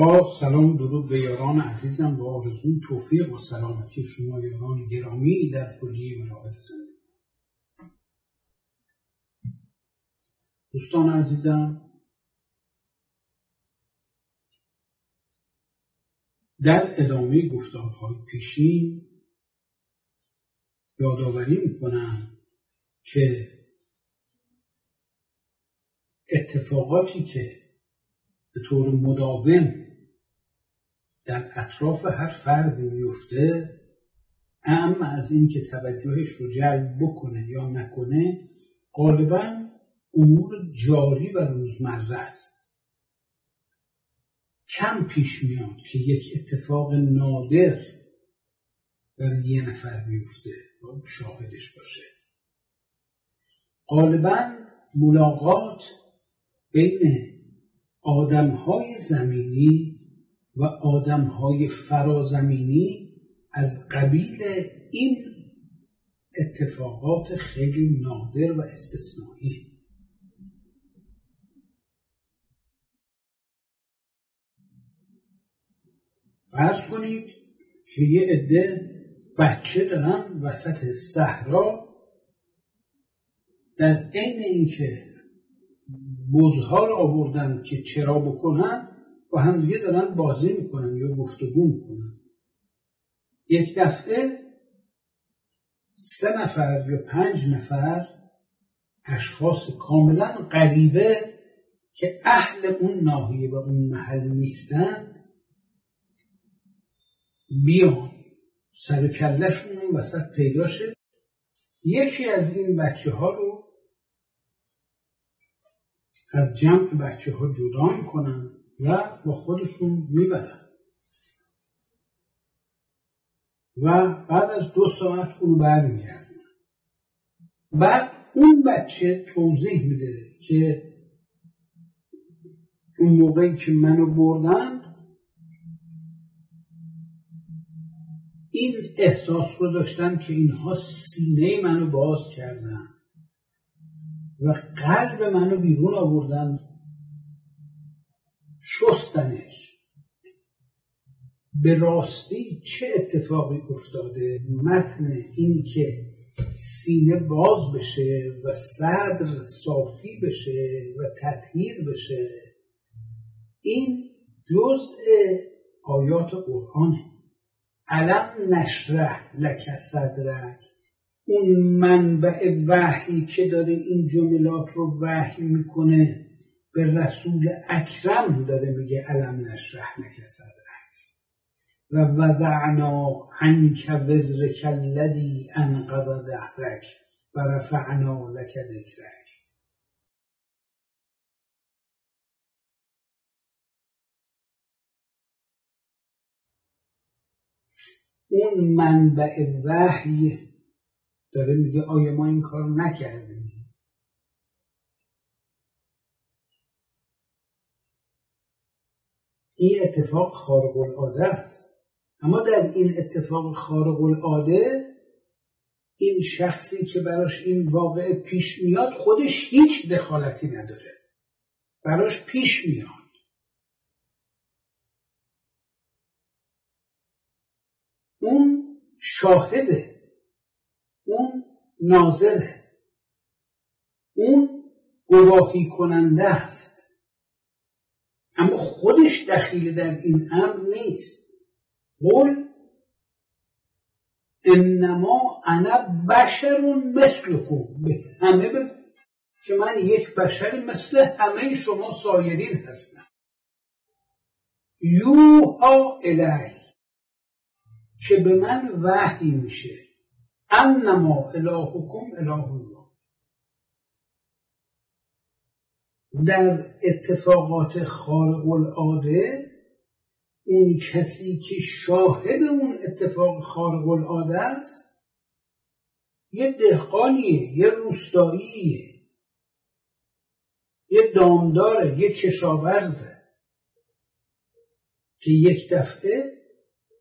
با سلام درود به یاران عزیزم. با آرزوی توفیق و سلامتی شما یاران گرامی در کلیه مراقب زندگی. دوستان عزیزم در ادامه گفتارهای پیشین یادآوری می‌کنم که اتفاقاتی که به طور مداوم در اطراف هر فرد میفته اما از اینکه توجهش رو جلب بکنه یا نکنه غالبا امور جاری و روزمره است. کم پیش میاد که یک اتفاق نادر بر یه نفر بیفته و شاهدش باشه. غالبا ملاقات بین آدمهای زمینی و آدمهای فرازمینی از قبیل این اتفاقات خیلی نادر و استثنایی. فرض کنید که یه عده بچه دارن وسط صحرا در عین اینکه بزها رو آوردن که چرا بکنن و همدیگه دارن بازی می‌کنن یا گفتگو می‌کنن. یک دفعه سه نفر یا پنج نفر اشخاص کاملا غریبه که اهل اون ناحیه و اون محل نیستن بیان. سر کلشون اون وسط پیدا شد یکی از این بچه ها رو از جمع بچه ها جدا می‌کنن. و با خودشون می‌برن. و بعد از دو ساعت اون برمیگردن بعد اون بچه توضیح میده که اون موقعی که منو بردن این احساس رو داشتم که اینها سینه منو باز کردن و قلب منو بیرون آوردن شستنش. به راستی چه اتفاقی افتاده؟ متن این که سینه باز بشه و صدر صافی بشه و تطهیر بشه این جزء آیات قرآنه. علم نشرح لک صدرک. اون منبع وحی که داره این جملات رو وحی می‌کنه به رسول اکرم داره میگه علم نشرح لک صدرک. و وضعنا عنک وزرک الذی انقض ظهرک و رفعنا لک ذکرک. اون منبع وحی داره میگه آیا ما این کار نکردیم؟ این اتفاق خارق العاده است. اما در این اتفاق خارق العاده این شخصی که براش این واقع پیش میاد خودش هیچ دخالتی نداره. براش پیش میاد. اون شاهده. اون ناظره. اون گواهی کننده است. اما خودش دخیل در این امر نیست. قول انما انا بشر مثلکم. به همه به که من یک بشری مثل همه شما سایرین هستم. یوها الی که به من وحی میشه. انما الهکم اله الله. در اتفاقات خارق العاده اون کسی که شاهد اون اتفاق خارق العاده است یه دهقانیه یه روستاییه یه دامداره یه کشاورزه که یک دفعه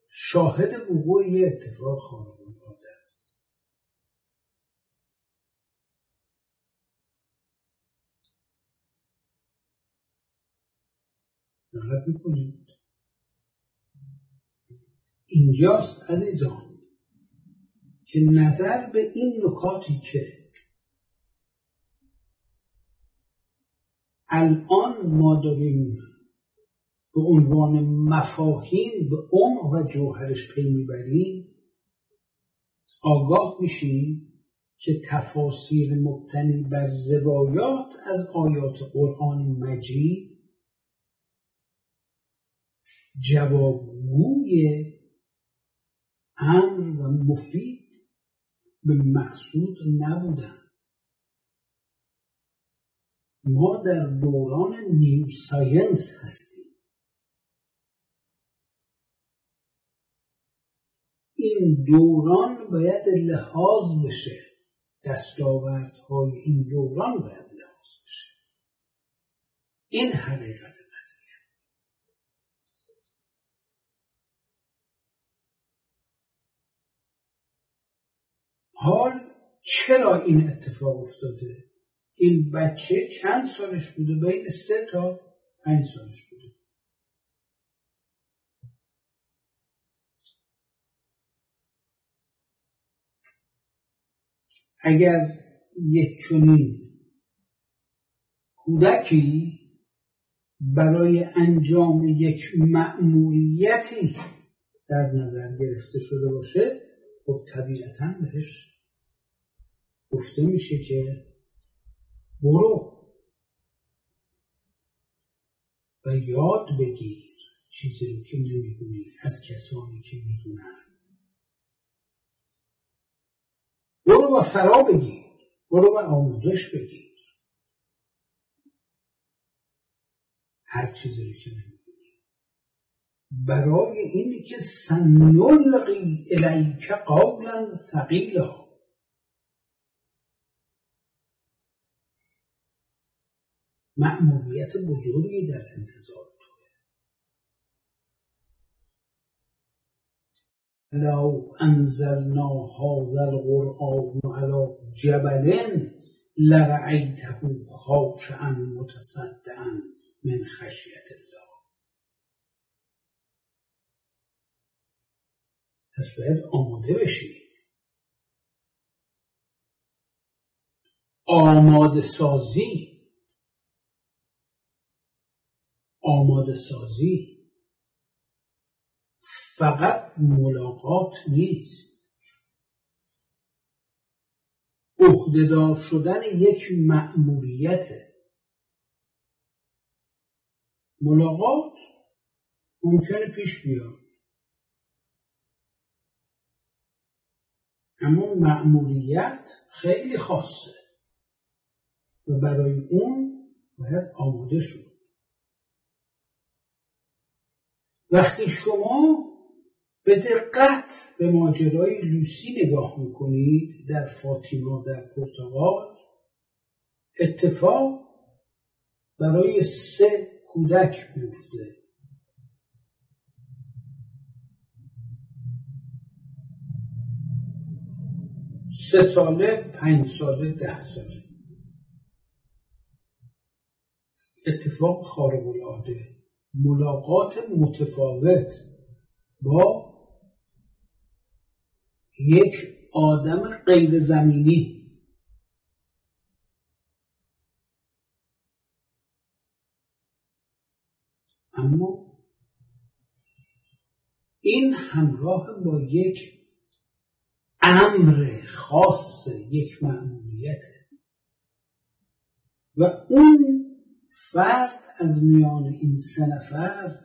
شاهد وقوع یه اتفاق خارق دقت می‌کنید اینجاست عزیزان که نظر به این نکاتی که الان ما داریم به عنوان مفاهیم به عمق و جوهرش پی می‌بریم آگاه میشیم که تفاسیر مبتنی بر روایات از آیات قرآن مجید جوابگوی امر و مفید به مقصود نبودن. ما در دوران نیو ساینس هستیم. این دوران باید لحاظ بشه. دستاوردهای این دوران باید لحاظ بشه. این حقیقت حال چرا این اتفاق افتاده؟ این بچه چند سالش بوده؟ بین سه تا پنج سالش بوده. اگر یک چنین کودکی برای انجام یک مأموریتی در نظر گرفته شده باشه خب طبیعتا بهش گفته میشه که برو و یاد بگیر چیزی رو که نمی‌دونی از کسانی که می‌دونن. برو و فرا بگیر برو و آموزش بگیر. هر چیزی رو که نمی‌دونی. برای اینی که سنلقی الیک قولا ثقیلا. مأموریت بزرگی در انتظار لو انزلنا هذا القرآن على جبل لرأيته خاشعا متصدعا من خشیت الله. پس باید آماده بشی. آماده سازی. آماده سازی فقط ملاقات نیست. عهدهدار شدن یک مأموریت. ملاقات ممکنه پیش بیاد. اما مأموریت خیلی خاصه و برای اون باید آماده شد. وقتی شما به دقت به ماجرای لوسی نگاه می‌کنید در فاطیما در پرتغال اتفاق برای سه کودک میفته سه ساله پنج ساله ده ساله. اتفاق خارق العاده ملاقات متفاوت با یک آدم غیر زمینی. اما این همراه با یک امر خاص یک معمولیت و اون فرد از میان این سه نفر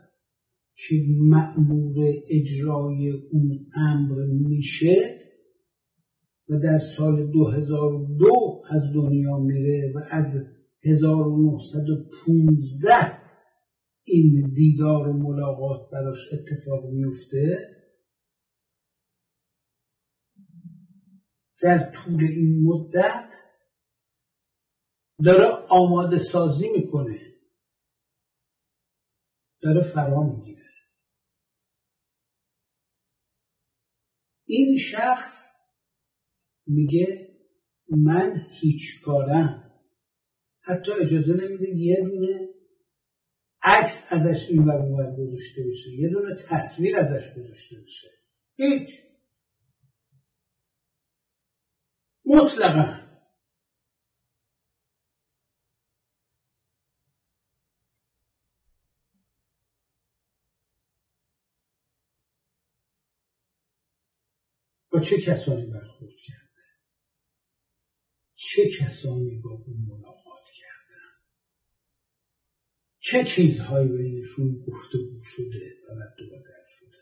که مأمور اجرای اون امر میشه و در سال 2002 از دنیا میره و از 1915 این دیدار ملاقات براش اتفاق میفته در طول این مدت داره آماده سازی می‌کنه. داره فرا می‌گیره. این شخص میگه من هیچ کارم. حتی اجازه نمیده یه دونه عکس ازش این ور گذاشته بشه. یه دونه تصویر ازش گذاشته بشه. هیچ. مطلقا با چه کسانی برخورد کرده چه کسانی با اون ملاقات کردن؟ چه چیزهایی بینشون گفتگو شده و رد و بدل شده؟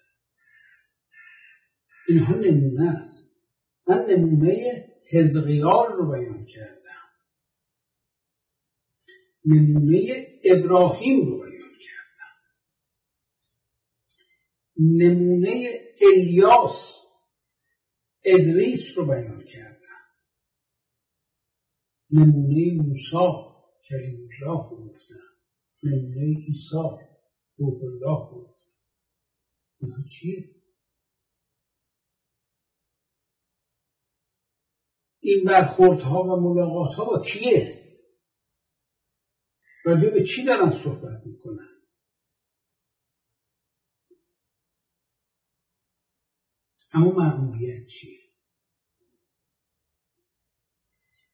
اینها نمونه است. من نمونه حزقیال رو بیان کردم. نمونه ابراهیم رو بیان کردم. نمونه الیاس ادریس رو بیان کردم نمونه موسی کلیم الله رو گفتم نمونه عیسی روح الله رو گفتم اینها چیه؟ این برخوردها و ملاقات ها با کیه؟ راجع به چی دارن صحبت می‌کنن؟ اما معمولیت چیه؟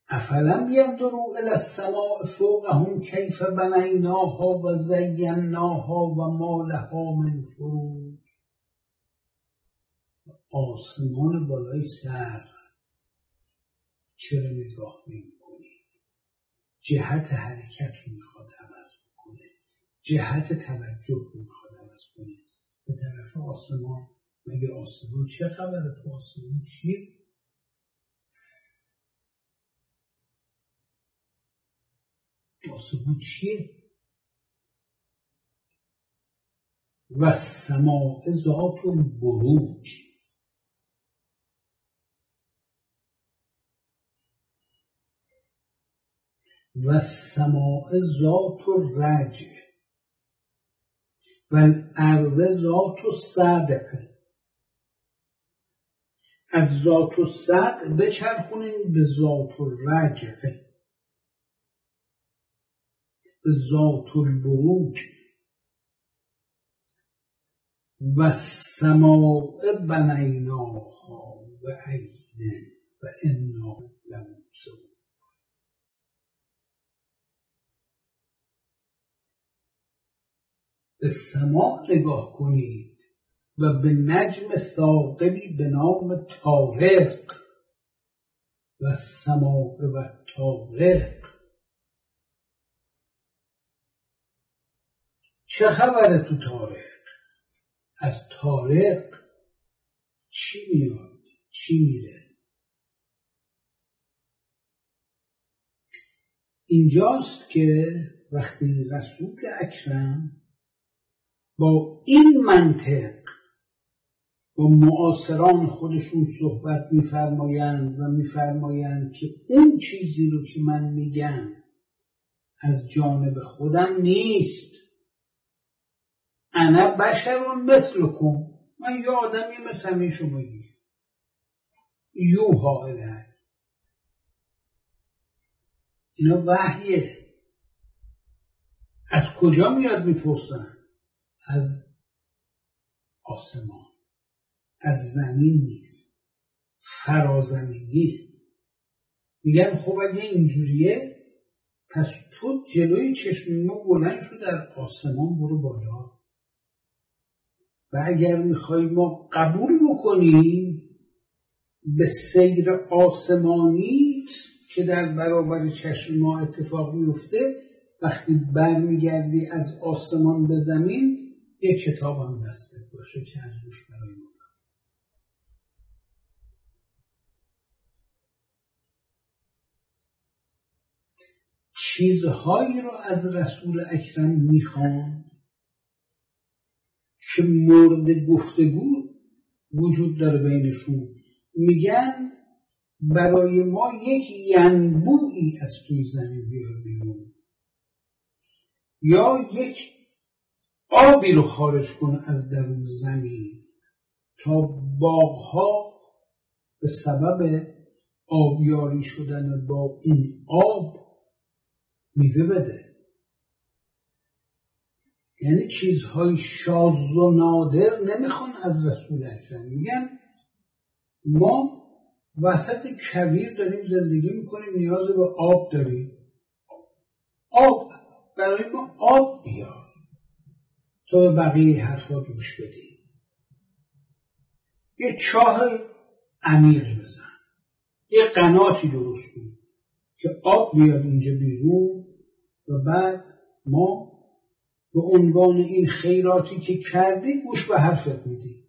افلم یندرو الى السماء فوقهم کیف بنیناها و زیناها و ما لها من فروج. آسمان بالای سر. چرا نگاه نمی جهت حرکت رو می‌خواد عوض بکنه. جهت توجه رو می‌خواد عوض کنه. به طرف آسمان مگه آسمان چه خبره؟ تو آسمان چیه آسمان چیه و سماع ذات البروج. و سماع ذات الرجع. و الارض ذات الصدق از ذات و صد بچرخونین به ذات و رجعه به ذات البروج و سماع بنیناها و عیدن و انا لموسون به سماع نگاه کنید. و به نجم ثاقبی به نام تارق و سماع و تارق چه خبره تو تارق از تارق چی میاد؟ چی میره؟ اینجاست که وقتی رسول اکرم با این منطق با معاصران خودشون صحبت میفرمایند و میفرمایند که اون چیزی رو که من میگم از جانب خودم نیست. انا بشر مثلکم. من یه آدمی مثل همه شما یوها اله اینا وحیه. از کجا میاد می‌پرسن؟ از آسمان. از زمین نیست. فرازمینی. میگن خب اگه اینجوریه پس تو جلوی چشم ما بلند شو در آسمان برو بالا. و اگر می‌خوای ما قبول بکنیم به سیر آسمانی که در برابر چشم ما اتفاق میفته وقتی برمیگردی از آسمان به زمین یک کتاب هم دستت باشه که از روش برای ما. چیزهایی رو از رسول اکرم می‌خوان که مورد گفتگو وجود داره بینشون. میگن برای ما یک ینبوعی از توی زمین بیار بیرون. یا یک آبی رو خارج کن از درون زمین تا باغها به سبب آبیاری شدن با این آب میوه بده. یعنی چیزهای شاز و نادر نمی‌خوان از رسول اکرم. میگن ما وسط کویر داریم زندگی می‌کنیم نیاز به آب داریم. آب برای ما آب بیار تا به بقیه حرفا گوش بدیم یه چاه عمیقی بزن. یه قناتی درست کن که آب بیاد اینجا بیرون. و بعد ما به عنوان این خیراتی که کردی گوش به حرفت میدی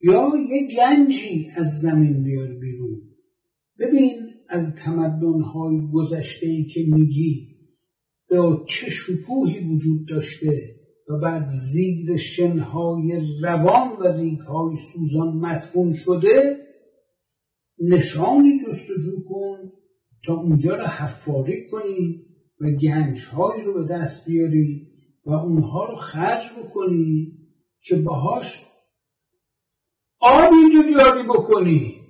یا یه گنجی از زمین بیار بیرون. ببین از تمدنهای گذشته ای که میگی به چه شکوهی وجود داشته و بعد زیر شنهای روان و ریگهای سوزان مدفون شده نشانی جستجو کن تا اونجا را حفاری کنی و گنجهایی رو به دست بیاری و اونها رو خرج بکنی که باهاش آب اینجا جاری بکنی.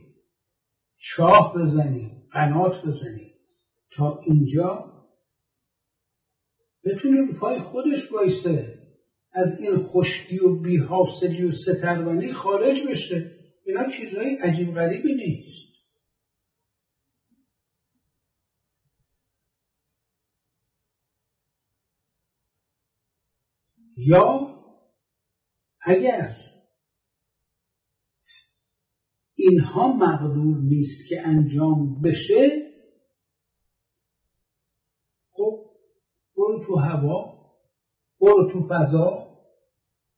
چاه بزنی قنات بزنی. تا اینجا بتونه رو پای خودش بایسته از این خشکی و بیحاصلی و سترونی خارج بشه. اینا چیزهای عجیب غریبی نیست. یا اگر اینها مقدور نیست که انجام بشه خب برو تو هوا برو تو فضا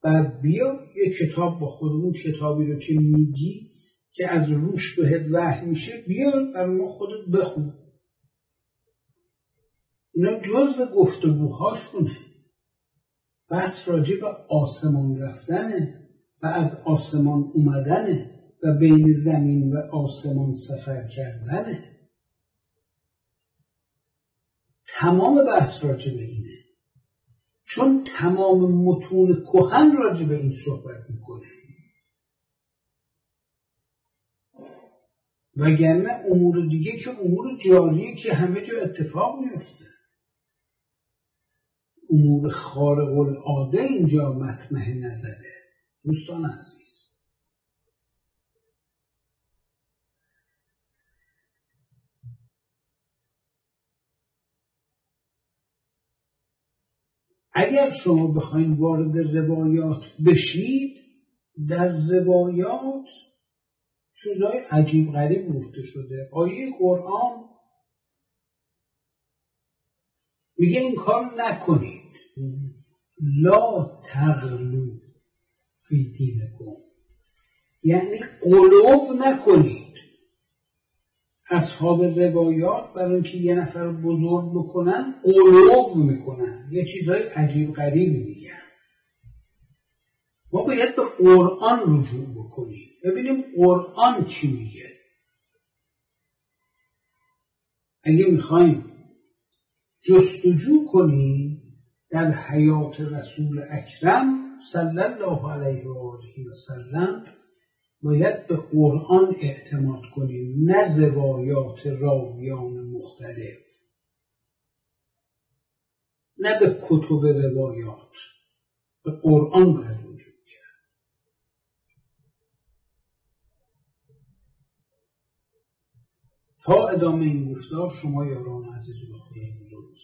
بعد بیا یه کتاب با خودمون کتابی رو که میگی که از روش بهت وحی میشه بیار برای ما خودت بخون. اینا جز به گفتگوهاشونه. بس راجع به آسمان رفتنه و از آسمان اومدنه و بین زمین و آسمان سفر کردنه. تمام بحث راجع به اینه. چون تمام متون کهن راجع به این صحبت می‌کنه. وگرنه امور دیگه که امور جاریه که همه جا اتفاق میفته امور خارق العاده اینجا مطمح نزده. دوستان عزیز. اگر شما بخواید وارد روایات بشید در روایات چیزهای عجیب غریب گفته شده. آیه قرآن میگه این کار نکنید. لا تغلو فی دینکم. یعنی قلوف نکنید. اصحاب روایات برای اینکه یه نفر بزرگ بکنن قلوف می‌کنن. یه چیزهای عجیب غریبی میگن. ما باید به قرآن رجوع بکنیم. ببینیم قرآن چی میگه. اگه می‌خوایم جستجو کنیم در حیات رسول اکرم صلی الله علیه و آله و سلم باید به قرآن اعتماد کنیم نه روایات راویان مختلف نه به کتب روایات. به قرآن باید رجوع کرد ادامه این گفتار شما یاران عزیز و خدای بزرگ